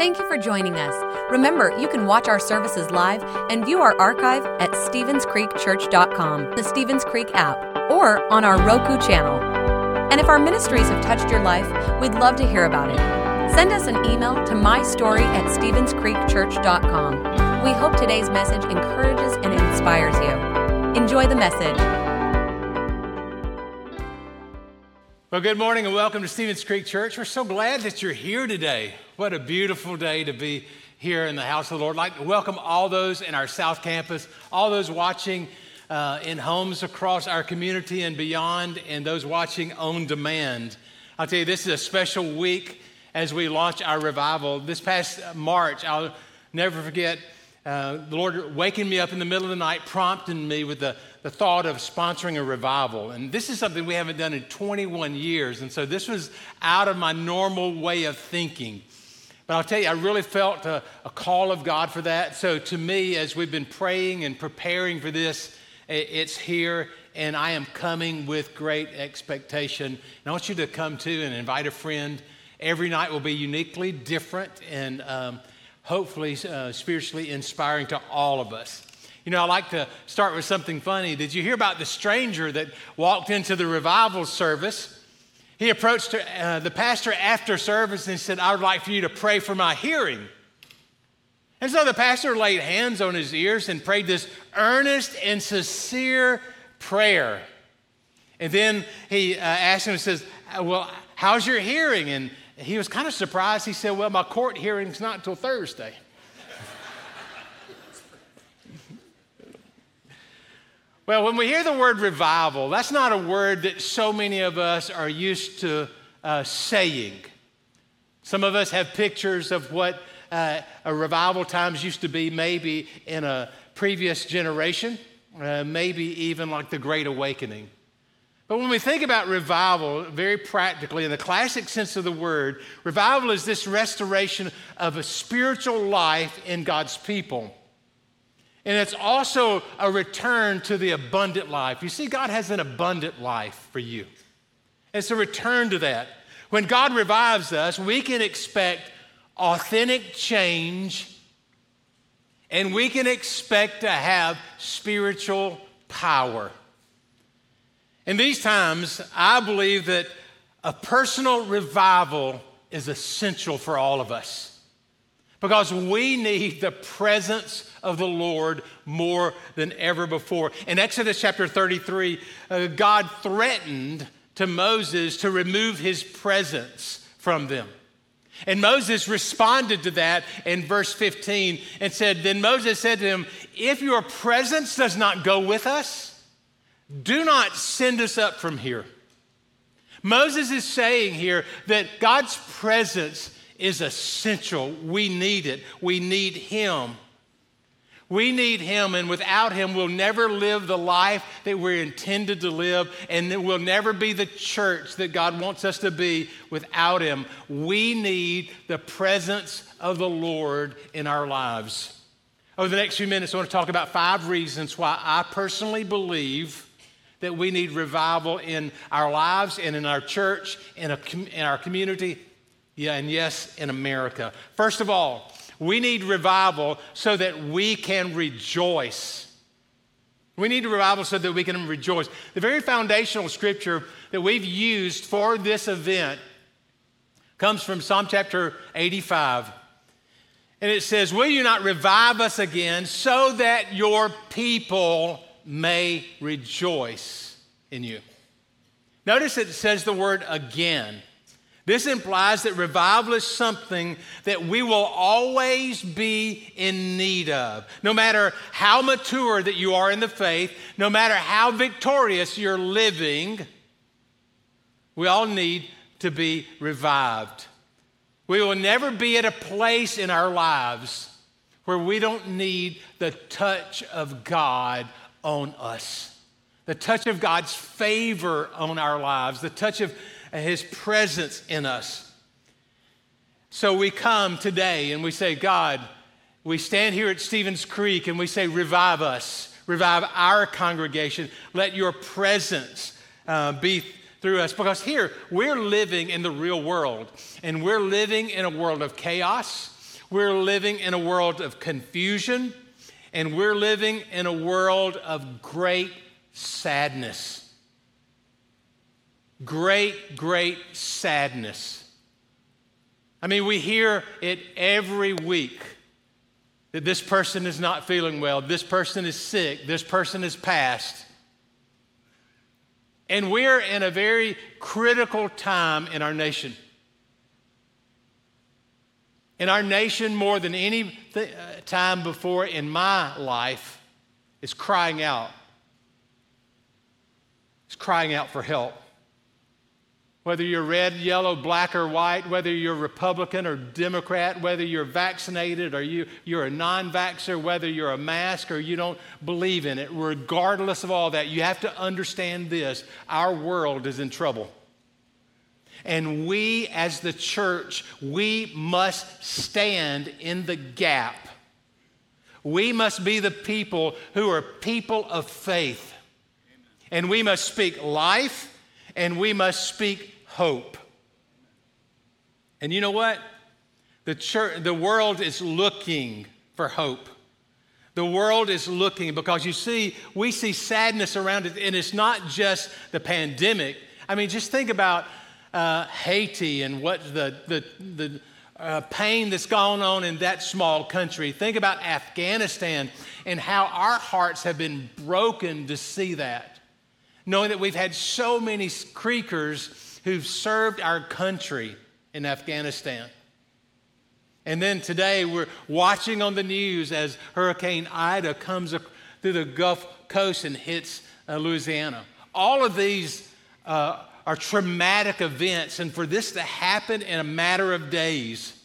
Thank you for joining us. Remember, you can watch our services live and view our archive at StevensCreekChurch.com, the Stevens Creek app, or on our Roku channel. And if our ministries have touched your life, we'd love to hear about it. Send us an email to mystory at StevensCreekChurch.com. We hope today's message encourages and inspires you. Enjoy the message. Well, good morning and welcome to Stevens Creek Church. We're so glad that you're here today. What a beautiful day to be here in the house of the Lord. I'd like to welcome all those in our South Campus, all those watching uh, in homes across our community and beyond, and those watching on demand. I'll tell you, this is a special week as we launch our revival. This past March, I'll never forget uh, the Lord waking me up in the middle of the night, prompting me with the, the thought of sponsoring a revival. And this is something we haven't done in 21 years. And so this was out of my normal way of thinking. But I'll tell you, I really felt a, a call of God for that. So to me, as we've been praying and preparing for this, it's here and I am coming with great expectation. And I want you to come too and invite a friend. Every night will be uniquely different. And um, hopefully uh, spiritually inspiring to all of us. You know, I like to start with something funny. Did you hear about the stranger that walked into the revival service? He approached uh, the pastor after service and said, I would like for you to pray for my hearing. And so the pastor laid hands on his ears and prayed this earnest and sincere prayer. And then he uh, asked him, he says, Well, how's your hearing? And he was kind of surprised. He said, Well, my court hearing's not until Thursday. Well, when we hear the word revival, that's not a word that so many of us are used to uh, saying. Some of us have pictures of what uh, a revival times used to be, maybe in a previous generation, uh, maybe even like the Great Awakening. But when we think about revival, very practically, in the classic sense of the word, revival is this restoration of a spiritual life in God's people. And it's also a return to the abundant life. You see, God has an abundant life for you. It's a return to that. When God revives us, we can expect authentic change and we can expect to have spiritual power. In these times, I believe that a personal revival is essential for all of us because we need the presence of the Lord more than ever before. In Exodus chapter 33, uh, God threatened to Moses to remove his presence from them. And Moses responded to that in verse 15 and said, Then Moses said to him, If your presence does not go with us, do not send us up from here. Moses is saying here that God's presence is essential. We need it. We need Him. We need Him, and without Him, we'll never live the life that we're intended to live, and we'll never be the church that God wants us to be without Him. We need the presence of the Lord in our lives. Over the next few minutes, I want to talk about five reasons why I personally believe that we need revival in our lives and in our church, in, a, in our community, yeah, and yes, in America. First of all, we need revival so that we can rejoice. We need revival so that we can rejoice. The very foundational scripture that we've used for this event comes from Psalm chapter 85. And it says, Will you not revive us again so that your people may rejoice in you. Notice it says the word again. This implies that revival is something that we will always be in need of. No matter how mature that you are in the faith, no matter how victorious you're living, we all need to be revived. We will never be at a place in our lives where we don't need the touch of God on us. The touch of God's favor on our lives, the touch of His presence in us. So we come today and we say, God, we stand here at Stevens Creek and we say, revive us, revive our congregation. Let your presence uh, be through us. Because here, we're living in the real world, and we're living in a world of chaos. We're living in a world of confusion, and we're living in a world of great sadness. Great, great sadness. I mean, we hear it every week that this person is not feeling well, this person is sick, this person is passed. And we're in a very critical time in our nation. In our nation, more than any th- uh, time before in my life, is crying out. It's crying out for help. Whether you're red, yellow, black, or white, whether you're Republican or Democrat, whether you're vaccinated or you, you're a non vaxxer, whether you're a mask or you don't believe in it, regardless of all that, you have to understand this our world is in trouble. And we, as the church, we must stand in the gap. We must be the people who are people of faith. And we must speak life and we must speak hope. And you know what? The, church, the world is looking for hope. The world is looking because you see, we see sadness around it, and it's not just the pandemic. I mean, just think about uh, Haiti and what the, the, the uh, pain that's gone on in that small country. Think about Afghanistan and how our hearts have been broken to see that. Knowing that we've had so many creekers who've served our country in Afghanistan. And then today we're watching on the news as Hurricane Ida comes through the Gulf Coast and hits uh, Louisiana. All of these uh, are traumatic events, and for this to happen in a matter of days.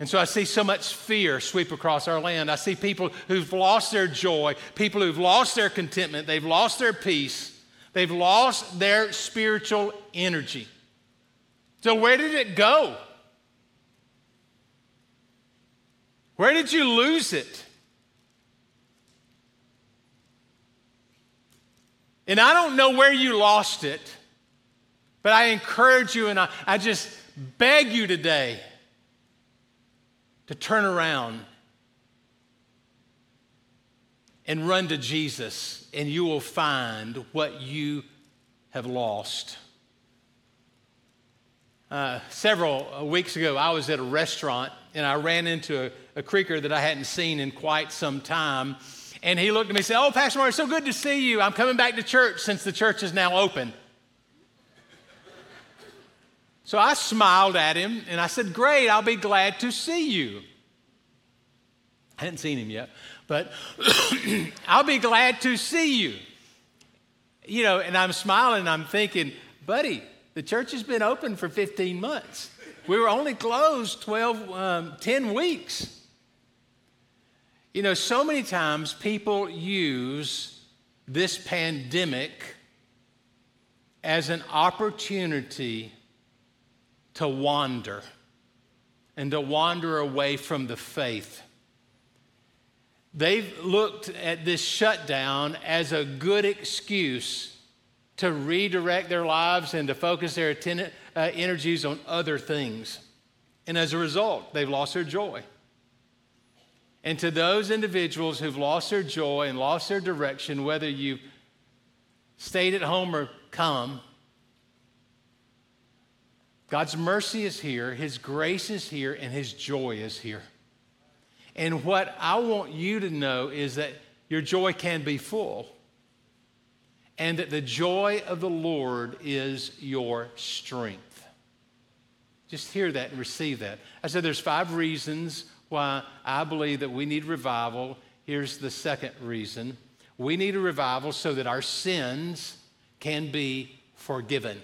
And so I see so much fear sweep across our land. I see people who've lost their joy, people who've lost their contentment, they've lost their peace, they've lost their spiritual energy. So, where did it go? Where did you lose it? And I don't know where you lost it, but I encourage you and I, I just beg you today to turn around and run to Jesus, and you will find what you have lost. Uh, several weeks ago, I was at a restaurant and I ran into a, a creeker that I hadn't seen in quite some time. And he looked at me and said, Oh, Pastor Mark, so good to see you. I'm coming back to church since the church is now open. So I smiled at him and I said, Great, I'll be glad to see you. I hadn't seen him yet, but I'll be glad to see you. You know, and I'm smiling and I'm thinking, buddy, the church has been open for 15 months. We were only closed 12, um, 10 weeks. You know, so many times people use this pandemic as an opportunity to wander and to wander away from the faith. They've looked at this shutdown as a good excuse to redirect their lives and to focus their uh, energies on other things. And as a result, they've lost their joy. And to those individuals who've lost their joy and lost their direction, whether you've stayed at home or come, God's mercy is here, His grace is here, and His joy is here. And what I want you to know is that your joy can be full, and that the joy of the Lord is your strength. Just hear that and receive that. I said there's five reasons why I believe that we need revival. Here's the second reason we need a revival so that our sins can be forgiven.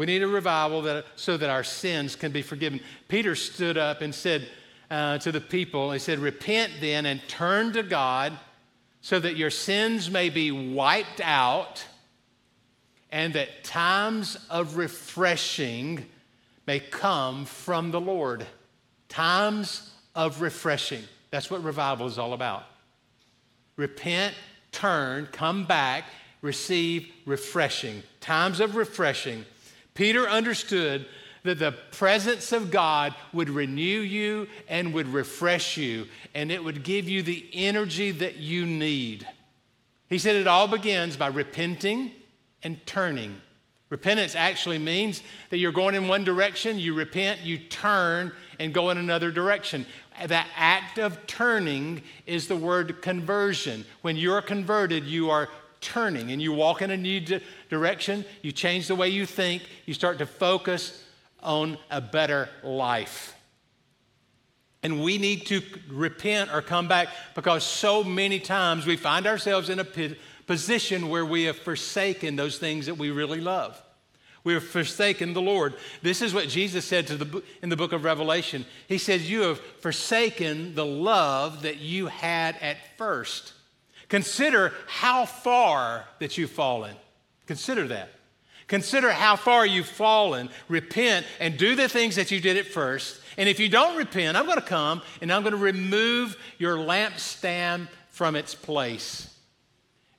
We need a revival that, so that our sins can be forgiven. Peter stood up and said uh, to the people, He said, Repent then and turn to God so that your sins may be wiped out and that times of refreshing may come from the Lord times of refreshing. That's what revival is all about. Repent, turn, come back, receive refreshing. Times of refreshing. Peter understood that the presence of God would renew you and would refresh you, and it would give you the energy that you need. He said it all begins by repenting and turning. Repentance actually means that you're going in one direction, you repent, you turn, and go in another direction. That act of turning is the word conversion. When you're converted, you are turning and you walk in a new di- direction, you change the way you think, you start to focus on a better life. And we need to repent or come back because so many times we find ourselves in a position where we have forsaken those things that we really love. We have forsaken the Lord. This is what Jesus said to the, in the book of Revelation. He says, You have forsaken the love that you had at first. Consider how far that you've fallen. Consider that. Consider how far you've fallen. Repent and do the things that you did at first. And if you don't repent, I'm going to come and I'm going to remove your lampstand from its place.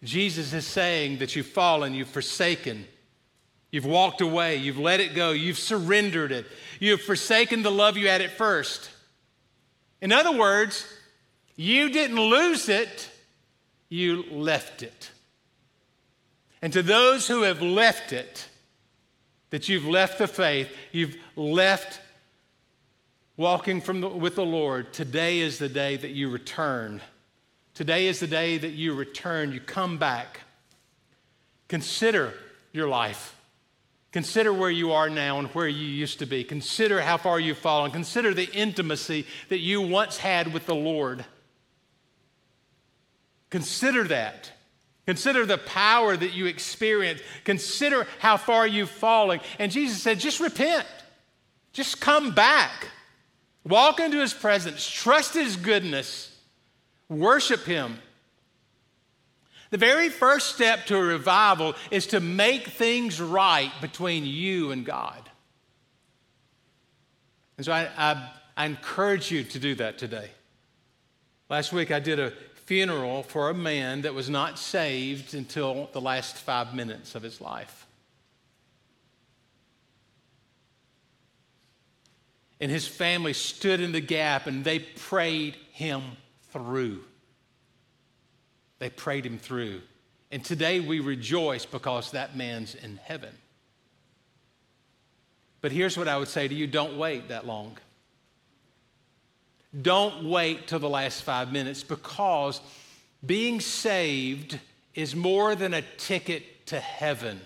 Jesus is saying that you've fallen, you've forsaken, you've walked away, you've let it go, you've surrendered it, you've forsaken the love you had at first. In other words, you didn't lose it, you left it. And to those who have left it, that you've left the faith, you've left walking the, with the Lord, today is the day that you return. Today is the day that you return, you come back. Consider your life. Consider where you are now and where you used to be. Consider how far you've fallen. Consider the intimacy that you once had with the Lord. Consider that. Consider the power that you experience. Consider how far you've fallen. And Jesus said, just repent. Just come back. Walk into his presence. Trust his goodness. Worship him. The very first step to a revival is to make things right between you and God. And so I, I, I encourage you to do that today. Last week I did a funeral for a man that was not saved until the last five minutes of his life. And his family stood in the gap and they prayed him through. They prayed him through. And today we rejoice because that man's in heaven. But here's what I would say to you don't wait that long. Don't wait till the last five minutes because being saved is more than a ticket to heaven.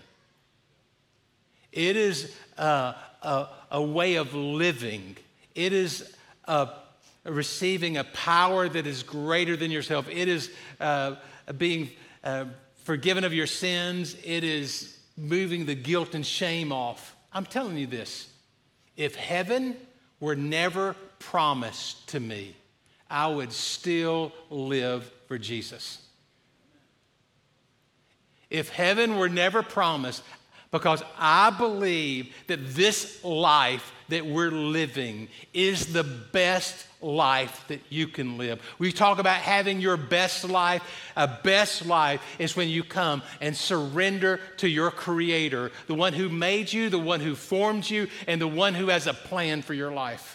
It is a, a, a way of living. It is a, receiving a power that is greater than yourself. It is uh, being uh, forgiven of your sins. It is moving the guilt and shame off. I'm telling you this if heaven were never promised to me, I would still live for Jesus. If heaven were never promised, because I believe that this life that we're living is the best life that you can live. We talk about having your best life. A best life is when you come and surrender to your Creator, the one who made you, the one who formed you, and the one who has a plan for your life.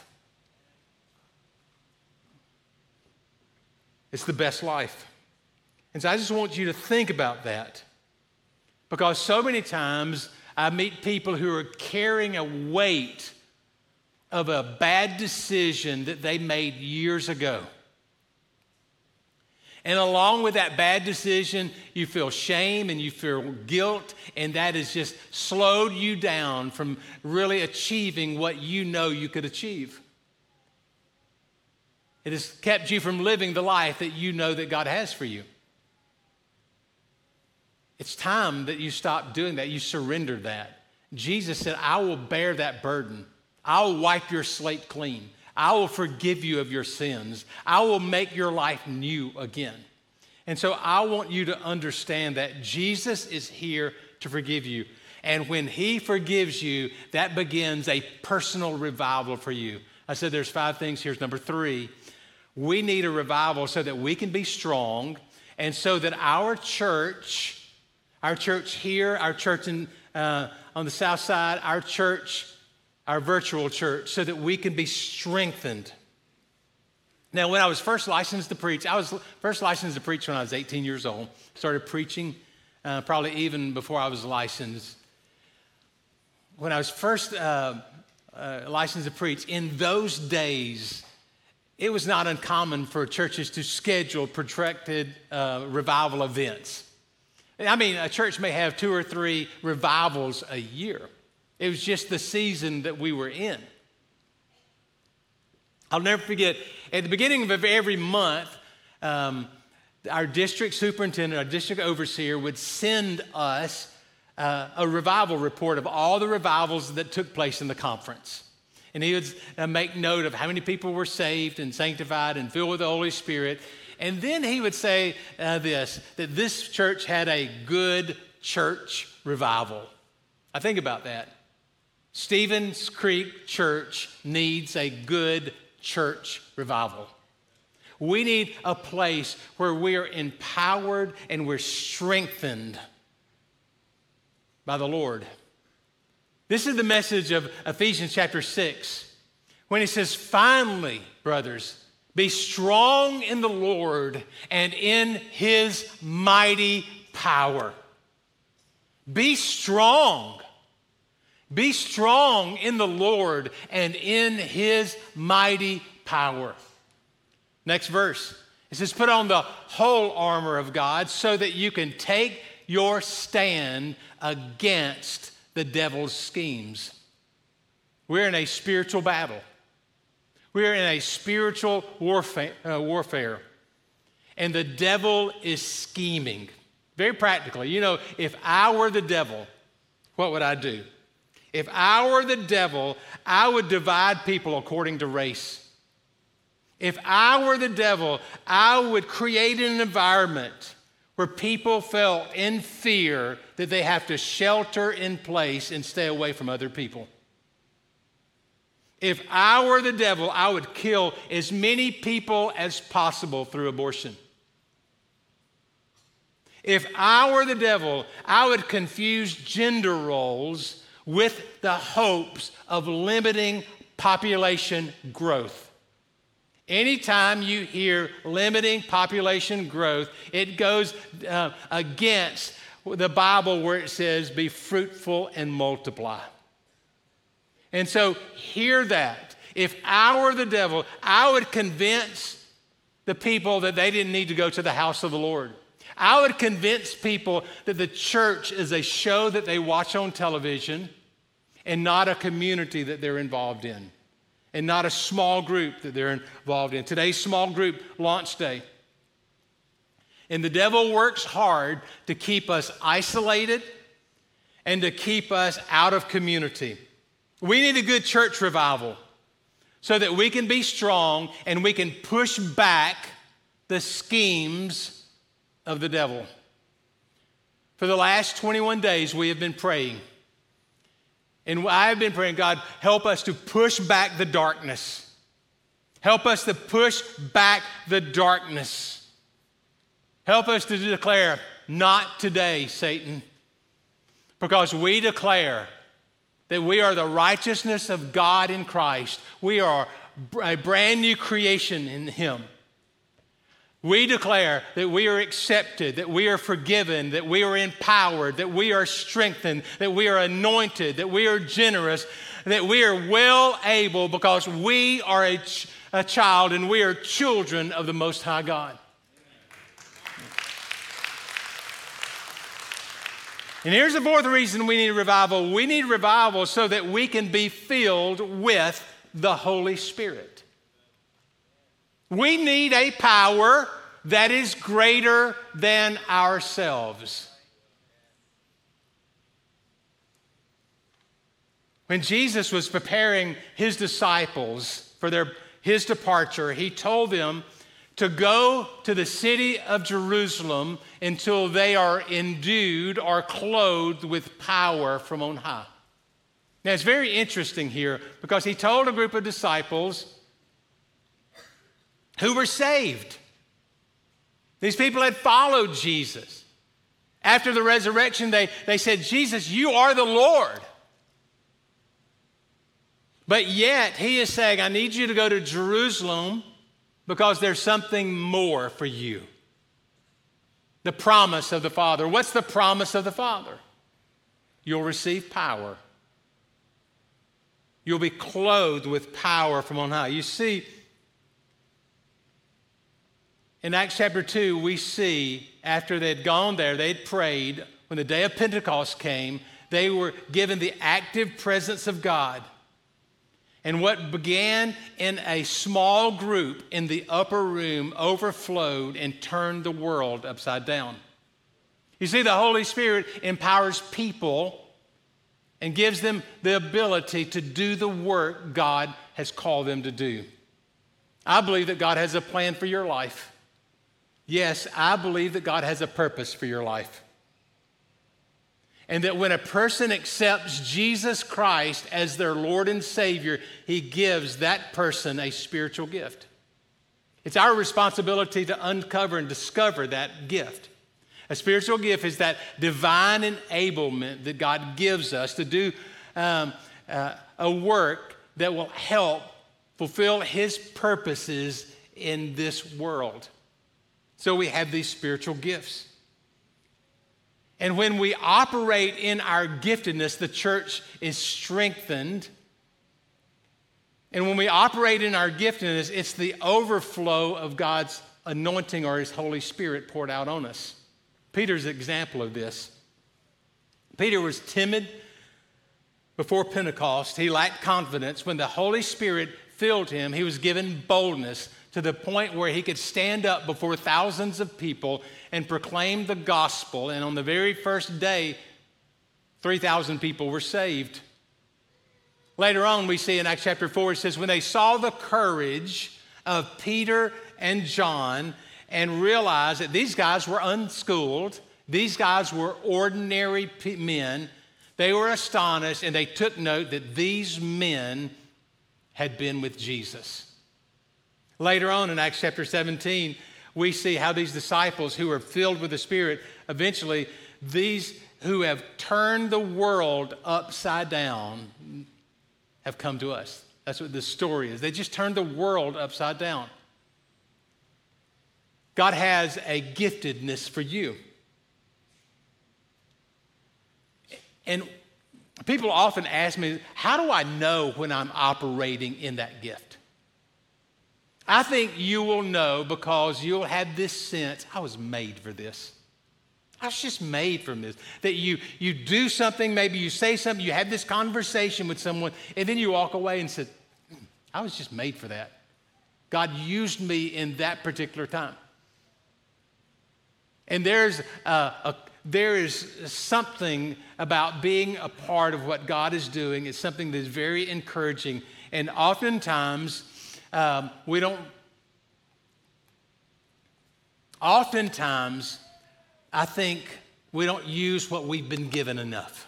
It's the best life. And so I just want you to think about that. Because so many times I meet people who are carrying a weight of a bad decision that they made years ago. And along with that bad decision, you feel shame and you feel guilt, and that has just slowed you down from really achieving what you know you could achieve. It has kept you from living the life that you know that God has for you. It's time that you stop doing that, you surrender that. Jesus said, I will bear that burden. I will wipe your slate clean. I will forgive you of your sins. I will make your life new again. And so I want you to understand that Jesus is here to forgive you. And when he forgives you, that begins a personal revival for you. I said there's five things. Here's number three we need a revival so that we can be strong and so that our church, our church here, our church in, uh, on the south side, our church, our virtual church so that we can be strengthened. Now, when I was first licensed to preach, I was first licensed to preach when I was 18 years old. Started preaching uh, probably even before I was licensed. When I was first uh, uh, licensed to preach, in those days, it was not uncommon for churches to schedule protracted uh, revival events. I mean, a church may have two or three revivals a year. It was just the season that we were in. I'll never forget, at the beginning of every month, um, our district superintendent, our district overseer would send us uh, a revival report of all the revivals that took place in the conference. And he would uh, make note of how many people were saved and sanctified and filled with the Holy Spirit. And then he would say uh, this that this church had a good church revival. I think about that. Stevens Creek Church needs a good church revival. We need a place where we are empowered and we're strengthened by the Lord. This is the message of Ephesians chapter 6 when he says, Finally, brothers, be strong in the Lord and in his mighty power. Be strong. Be strong in the Lord and in his mighty power. Next verse. It says, Put on the whole armor of God so that you can take your stand against the devil's schemes. We're in a spiritual battle. We're in a spiritual warfare, uh, warfare. And the devil is scheming. Very practically. You know, if I were the devil, what would I do? If I were the devil, I would divide people according to race. If I were the devil, I would create an environment where people felt in fear that they have to shelter in place and stay away from other people. If I were the devil, I would kill as many people as possible through abortion. If I were the devil, I would confuse gender roles with the hopes of limiting population growth. Anytime you hear limiting population growth, it goes uh, against the Bible where it says, be fruitful and multiply. And so, hear that. If I were the devil, I would convince the people that they didn't need to go to the house of the Lord. I would convince people that the church is a show that they watch on television and not a community that they're involved in and not a small group that they're involved in. Today's small group launch day. And the devil works hard to keep us isolated and to keep us out of community. We need a good church revival so that we can be strong and we can push back the schemes of the devil. For the last 21 days, we have been praying and I've been praying, God, help us to push back the darkness. Help us to push back the darkness. Help us to declare, not today, Satan. Because we declare that we are the righteousness of God in Christ. We are a brand new creation in Him. We declare that we are accepted, that we are forgiven, that we are empowered, that we are strengthened, that we are anointed, that we are generous, that we are well able because we are a, ch- a child and we are children of the Most High God. And here's the fourth reason we need revival we need revival so that we can be filled with the Holy Spirit. We need a power that is greater than ourselves. When Jesus was preparing his disciples for their, his departure, he told them to go to the city of Jerusalem until they are endued or clothed with power from on high. Now, it's very interesting here because he told a group of disciples who were saved. These people had followed Jesus. After the resurrection, they, they said, Jesus, you are the Lord. But yet, he is saying, I need you to go to Jerusalem because there's something more for you. The promise of the Father. What's the promise of the Father? You'll receive power. You'll be clothed with power from on high. You see, in Acts chapter 2, we see after they'd gone there, they'd prayed. When the day of Pentecost came, they were given the active presence of God. And what began in a small group in the upper room overflowed and turned the world upside down. You see, the Holy Spirit empowers people and gives them the ability to do the work God has called them to do. I believe that God has a plan for your life. Yes, I believe that God has a purpose for your life and that when a person accepts Jesus Christ as their Lord and Savior, He gives that person a spiritual gift. It's our responsibility to uncover and discover that gift. A spiritual gift is that divine enablement that God gives us to do um, uh, a work that will help fulfill His purposes in this world. So we have these spiritual gifts. And when we operate in our giftedness, the church is strengthened. And when we operate in our giftedness, it's the overflow of God's anointing or His Holy Spirit poured out on us. Peter's example of this. Peter was timid before Pentecost. He lacked confidence. When the Holy Spirit filled him, he was given boldness to the point where he could stand up before thousands of people and proclaim the gospel. And on the very first day, 3,000 people were saved. Later on, we see in Acts chapter 4, it says, When they saw the courage of Peter and John and realized that these guys were unschooled, these guys were ordinary men, they were astonished and they took note that these men had been with Jesus. Later on in Acts chapter 17, we see how these disciples who are filled with the Spirit, eventually, these who have turned the world upside down have come to us. That's what this story is. They just turned the world upside down. God has a giftedness for you. And people often ask me, how do I know when I'm operating in that gift? I think you will know because you'll have this sense I was made for this. I was just made from this. That you, you do something, maybe you say something, you have this conversation with someone, and then you walk away and say, hmm, I was just made for that. God used me in that particular time. And there's a, a, there is something about being a part of what God is doing. It's something that's very encouraging. And oftentimes, um, we don't, oftentimes, I think we don't use what we've been given enough.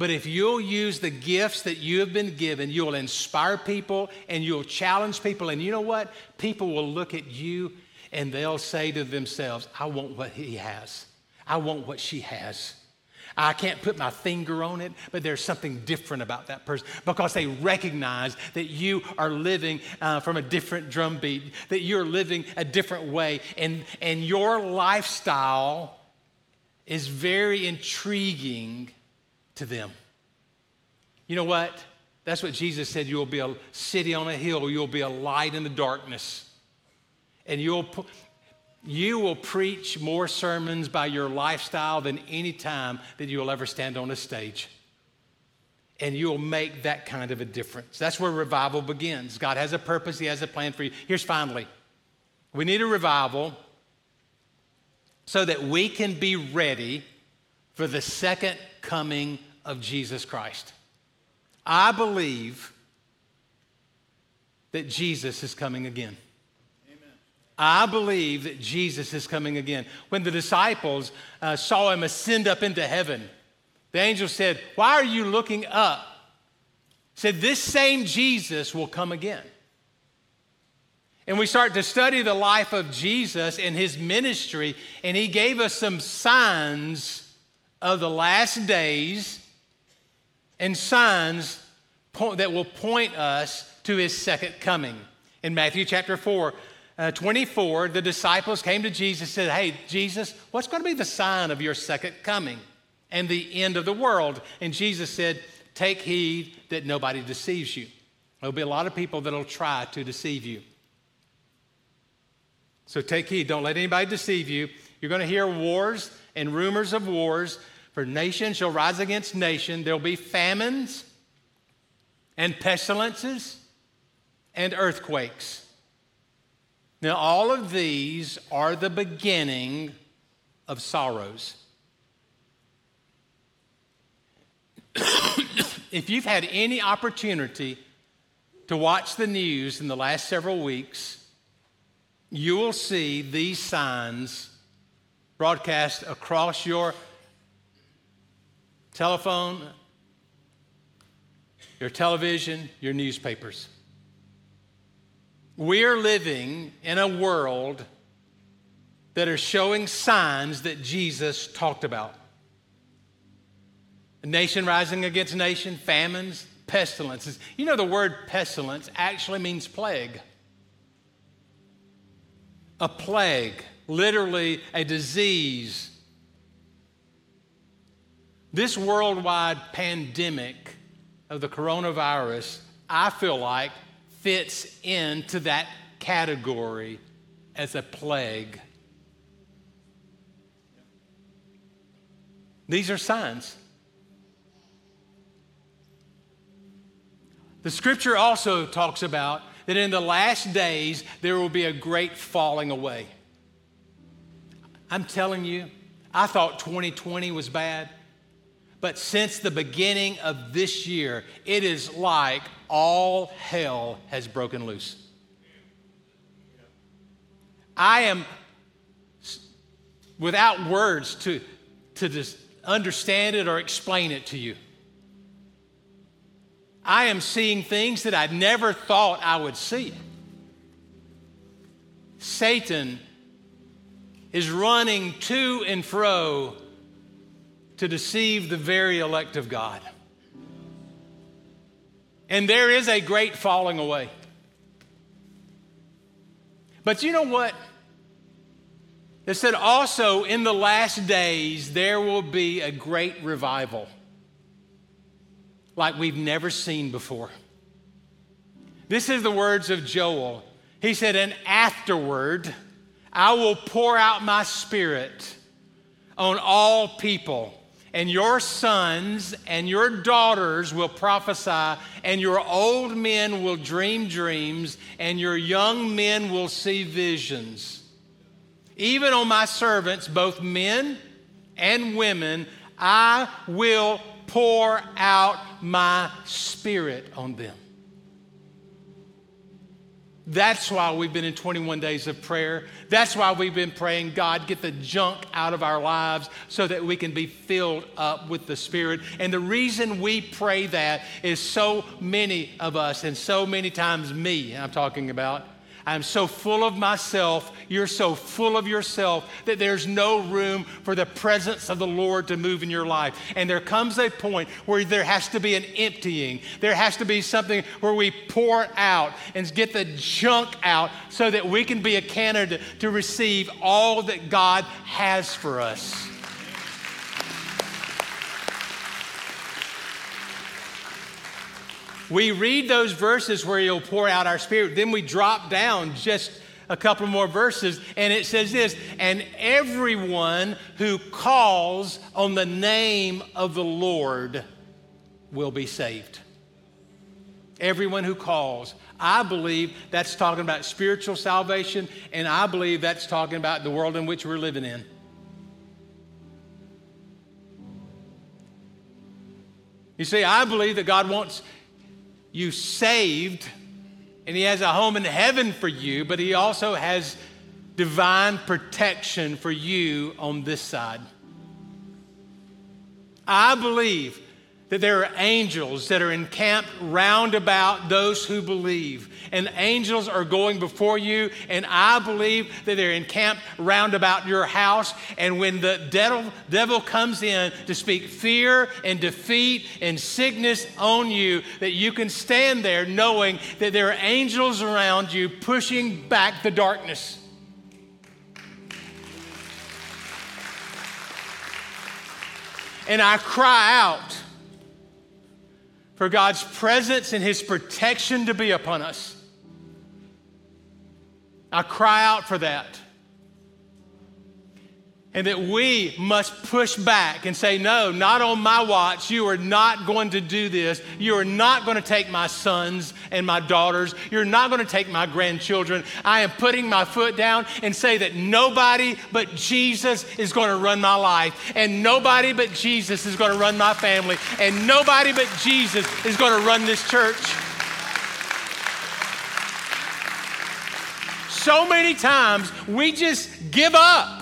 But if you'll use the gifts that you have been given, you'll inspire people and you'll challenge people. And you know what? People will look at you and they'll say to themselves, I want what he has. I want what she has. I can't put my finger on it, but there's something different about that person because they recognize that you are living uh, from a different drumbeat, that you're living a different way, and, and your lifestyle is very intriguing to them. You know what? That's what Jesus said. You'll be a city on a hill, you'll be a light in the darkness. And you'll, you will preach more sermons by your lifestyle than any time that you'll ever stand on a stage. And you'll make that kind of a difference. That's where revival begins. God has a purpose, He has a plan for you. Here's finally we need a revival so that we can be ready for the second coming of Jesus Christ. I believe that Jesus is coming again. I believe that Jesus is coming again. When the disciples uh, saw him ascend up into heaven, the angel said, Why are you looking up? Said, This same Jesus will come again. And we start to study the life of Jesus and his ministry, and he gave us some signs of the last days and signs that will point us to his second coming. In Matthew chapter 4, uh, 24, the disciples came to Jesus and said, Hey, Jesus, what's going to be the sign of your second coming and the end of the world? And Jesus said, Take heed that nobody deceives you. There'll be a lot of people that'll try to deceive you. So take heed, don't let anybody deceive you. You're going to hear wars and rumors of wars, for nation shall rise against nation. There'll be famines and pestilences and earthquakes. Now, all of these are the beginning of sorrows. if you've had any opportunity to watch the news in the last several weeks, you will see these signs broadcast across your telephone, your television, your newspapers. We're living in a world that are showing signs that Jesus talked about. A nation rising against nation, famines, pestilences. You know, the word pestilence actually means plague. A plague, literally a disease. This worldwide pandemic of the coronavirus, I feel like, fits into that category as a plague. These are signs. The scripture also talks about that in the last days there will be a great falling away. I'm telling you, I thought 2020 was bad, but since the beginning of this year, it is like all hell has broken loose. I am without words to, to just understand it or explain it to you. I am seeing things that I never thought I would see. Satan is running to and fro to deceive the very elect of God. And there is a great falling away. But you know what? It said also in the last days there will be a great revival like we've never seen before. This is the words of Joel. He said, And afterward, I will pour out my spirit on all people and your sons and your daughters will prophesy, and your old men will dream dreams, and your young men will see visions. Even on my servants, both men and women, I will pour out my spirit on them. That's why we've been in 21 days of prayer. That's why we've been praying, God, get the junk out of our lives so that we can be filled up with the Spirit. And the reason we pray that is so many of us, and so many times me, I'm talking about, I'm so full of myself, you're so full of yourself that there's no room for the presence of the Lord to move in your life. And there comes a point where there has to be an emptying. There has to be something where we pour out and get the junk out so that we can be a candidate to receive all that God has for us. We read those verses where he'll pour out our spirit. Then we drop down just a couple more verses, and it says this And everyone who calls on the name of the Lord will be saved. Everyone who calls. I believe that's talking about spiritual salvation, and I believe that's talking about the world in which we're living in. You see, I believe that God wants you saved, and He has a home in heaven for you, but He also has divine protection for you on this side. I believe that there are angels that are encamped round about those who believe. And angels are going before you, and I believe that they're encamped round about your house. And when the devil, devil comes in to speak fear and defeat and sickness on you, that you can stand there knowing that there are angels around you pushing back the darkness. And I cry out for God's presence and His protection to be upon us. I cry out for that and that we must push back and say, No, not on my watch. You are not going to do this. You are not going to take my sons and my daughters. You're not going to take my grandchildren. I am putting my foot down and say that nobody but Jesus is going to run my life, and nobody but Jesus is going to run my family, and nobody but Jesus is going to run this church. So many times we just give up.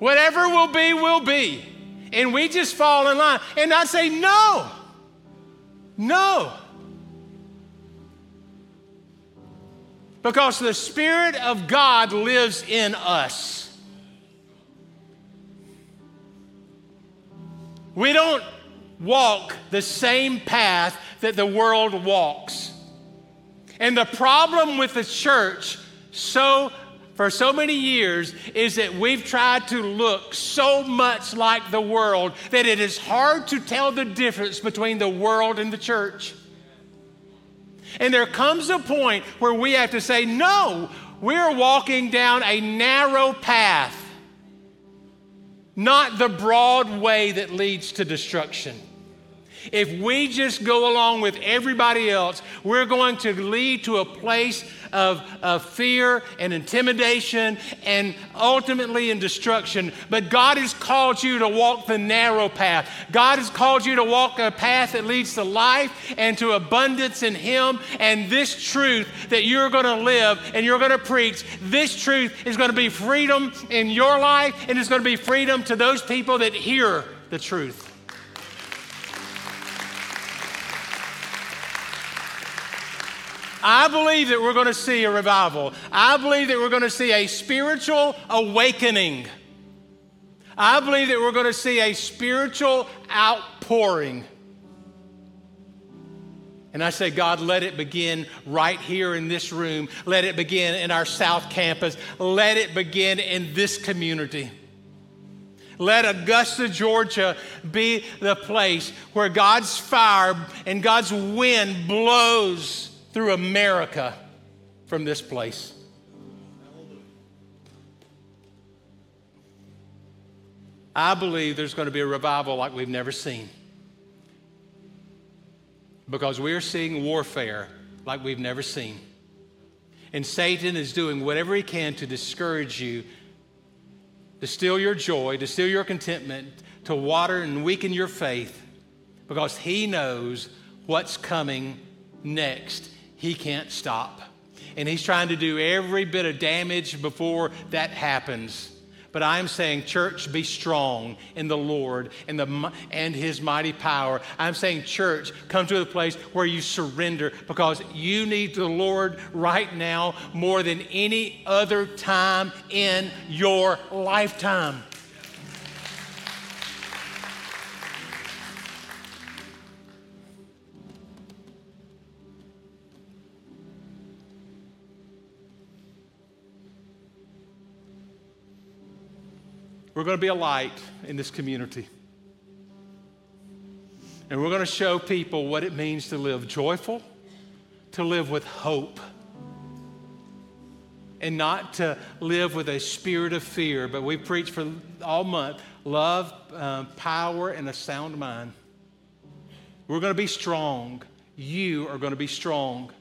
Whatever will be, will be. And we just fall in line. And I say, no, no. Because the Spirit of God lives in us. We don't walk the same path that the world walks. And the problem with the church so for so many years is that we've tried to look so much like the world that it is hard to tell the difference between the world and the church. And there comes a point where we have to say, no, we're walking down a narrow path, not the broad way that leads to destruction. If we just go along with everybody else, we're going to lead to a place of, of fear and intimidation and ultimately in destruction. But God has called you to walk the narrow path. God has called you to walk a path that leads to life and to abundance in Him. And this truth that you're going to live and you're going to preach, this truth is going to be freedom in your life and it's going to be freedom to those people that hear the truth. I believe that we're going to see a revival. I believe that we're going to see a spiritual awakening. I believe that we're going to see a spiritual outpouring. And I say, God, let it begin right here in this room. Let it begin in our South Campus. Let it begin in this community. Let Augusta, Georgia be the place where God's fire and God's wind blows through America from this place. I believe there's going to be a revival like we've never seen. Because we're seeing warfare like we've never seen. And Satan is doing whatever he can to discourage you, to steal your joy, to steal your contentment, to water and weaken your faith, because he knows what's coming next he can't stop. And he's trying to do every bit of damage before that happens. But I'm saying, church, be strong in the Lord and, the, and his mighty power. I'm saying, church, come to a place where you surrender because you need the Lord right now more than any other time in your lifetime. We're going to be a light in this community. And we're going to show people what it means to live joyful, to live with hope, and not to live with a spirit of fear. But we preach for all month love, uh, power, and a sound mind. We're going to be strong. You are going to be strong.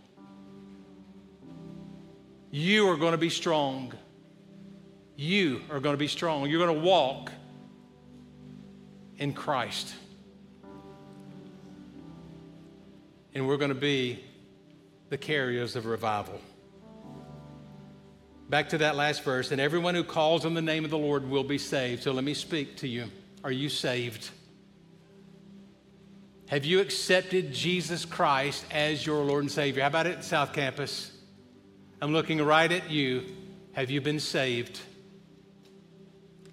You are going to be strong you are going to be strong. You're going to walk in Christ. And we're going to be the carriers of revival. Back to that last verse, and everyone who calls on the name of the Lord will be saved. So let me speak to you. Are you saved? Have you accepted Jesus Christ as your Lord and Savior? How about it, South Campus? I'm looking right at you. Have you been saved?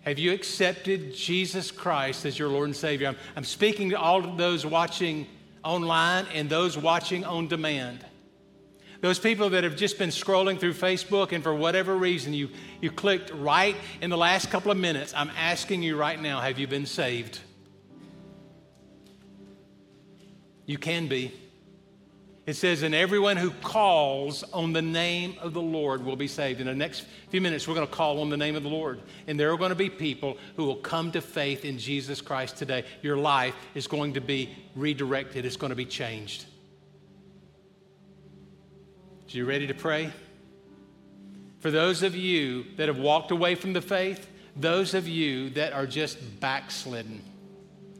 Have you accepted Jesus Christ as your Lord and Savior? I'm, I'm speaking to all of those watching online and those watching on demand. Those people that have just been scrolling through Facebook and for whatever reason you, you clicked right in the last couple of minutes, I'm asking you right now have you been saved? You can be. It says, and everyone who calls on the name of the Lord will be saved. In the next few minutes, we're going to call on the name of the Lord. And there are going to be people who will come to faith in Jesus Christ today. Your life is going to be redirected, it's going to be changed. Are you ready to pray? For those of you that have walked away from the faith, those of you that are just backslidden,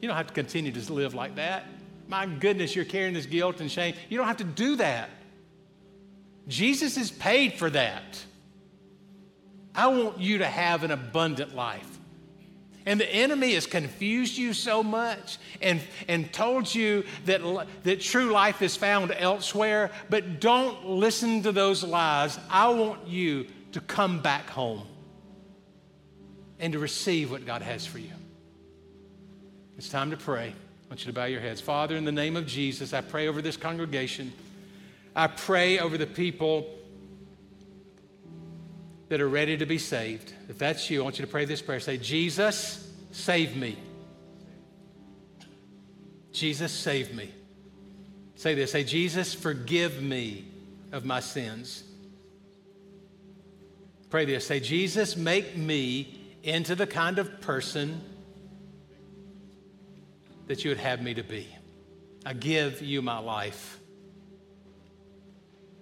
you don't have to continue to live like that. My goodness, you're carrying this guilt and shame. You don't have to do that. Jesus has paid for that. I want you to have an abundant life. And the enemy has confused you so much and, and told you that, that true life is found elsewhere, but don't listen to those lies. I want you to come back home and to receive what God has for you. It's time to pray. I want you to bow your heads. Father, in the name of Jesus, I pray over this congregation. I pray over the people that are ready to be saved. If that's you, I want you to pray this prayer. Say, Jesus, save me. Jesus, save me. Say this. Say, Jesus, forgive me of my sins. Pray this. Say, Jesus, make me into the kind of person that you would have me to be. I give you my life.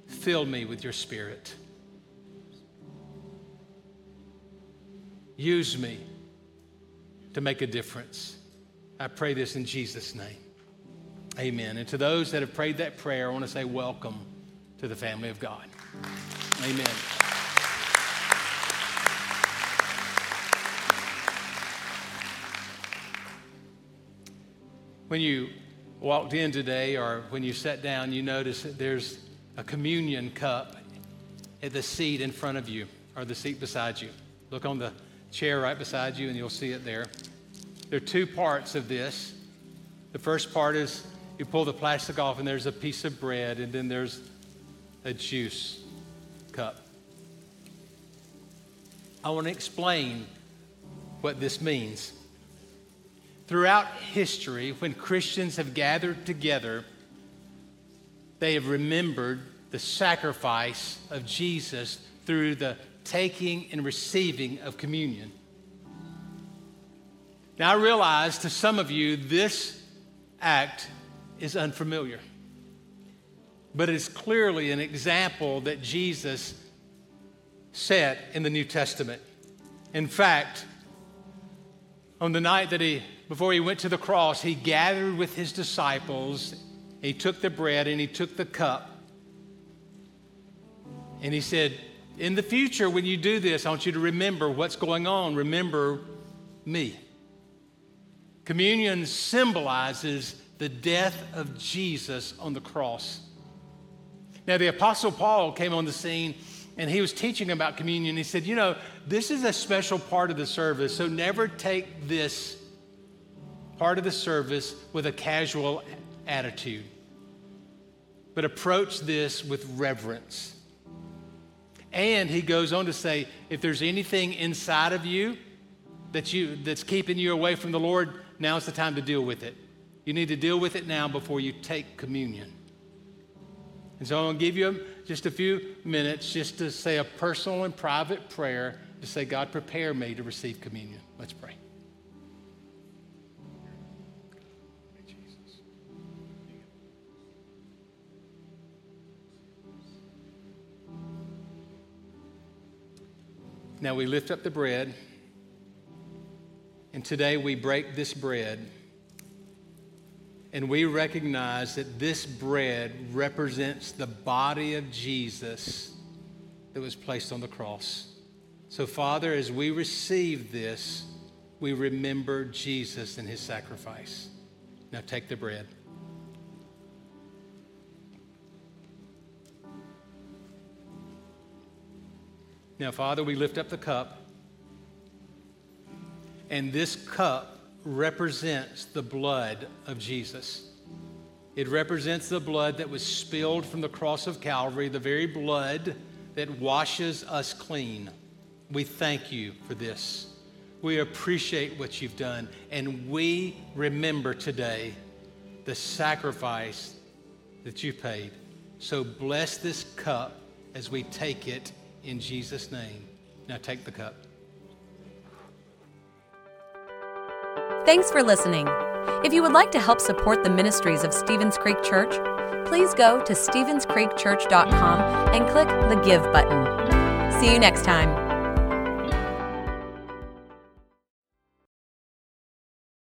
Fill me with your spirit. Use me to make a difference. I pray this in Jesus' name. Amen. And to those that have prayed that prayer, I want to say welcome to the family of God. Amen. When you walked in today or when you sat down, you notice that there's a communion cup at the seat in front of you or the seat beside you. Look on the chair right beside you and you'll see it there. There are two parts of this. The first part is you pull the plastic off and there's a piece of bread and then there's a juice cup. I want to explain what this means. Throughout history, when Christians have gathered together, they have remembered the sacrifice of Jesus through the taking and receiving of communion. Now, I realize to some of you this act is unfamiliar, but it's clearly an example that Jesus set in the New Testament. In fact, on the night that he, before he went to the cross, he gathered with his disciples, he took the bread and he took the cup, and he said, In the future, when you do this, I want you to remember what's going on. Remember me. Communion symbolizes the death of Jesus on the cross. Now, the Apostle Paul came on the scene and he was teaching about communion. He said, You know, this is a special part of the service, so never take this part of the service with a casual attitude, but approach this with reverence. And he goes on to say, if there's anything inside of you that you that's keeping you away from the Lord, now's the time to deal with it. You need to deal with it now before you take communion. And so I'm going to give you just a few minutes just to say a personal and private prayer to say, God, prepare me to receive communion. Let's pray. Now we lift up the bread. And today we break this bread and we recognize that this bread represents the body of Jesus that was placed on the cross. So, Father, as we receive this, we remember Jesus and his sacrifice. Now take the bread. Now, Father, we lift up the cup, and this cup represents the blood of Jesus. It represents the blood that was spilled from the cross of Calvary, the very blood that washes us clean. We thank you for this. We appreciate what you've done, and we remember today the sacrifice that you paid. So bless this cup as we take it in Jesus' name. Now take the cup. Thanks for listening. If you would like to help support the ministries of Stevens Creek Church, please go to StevensCreekChurch.com and click the Give button. See you next time.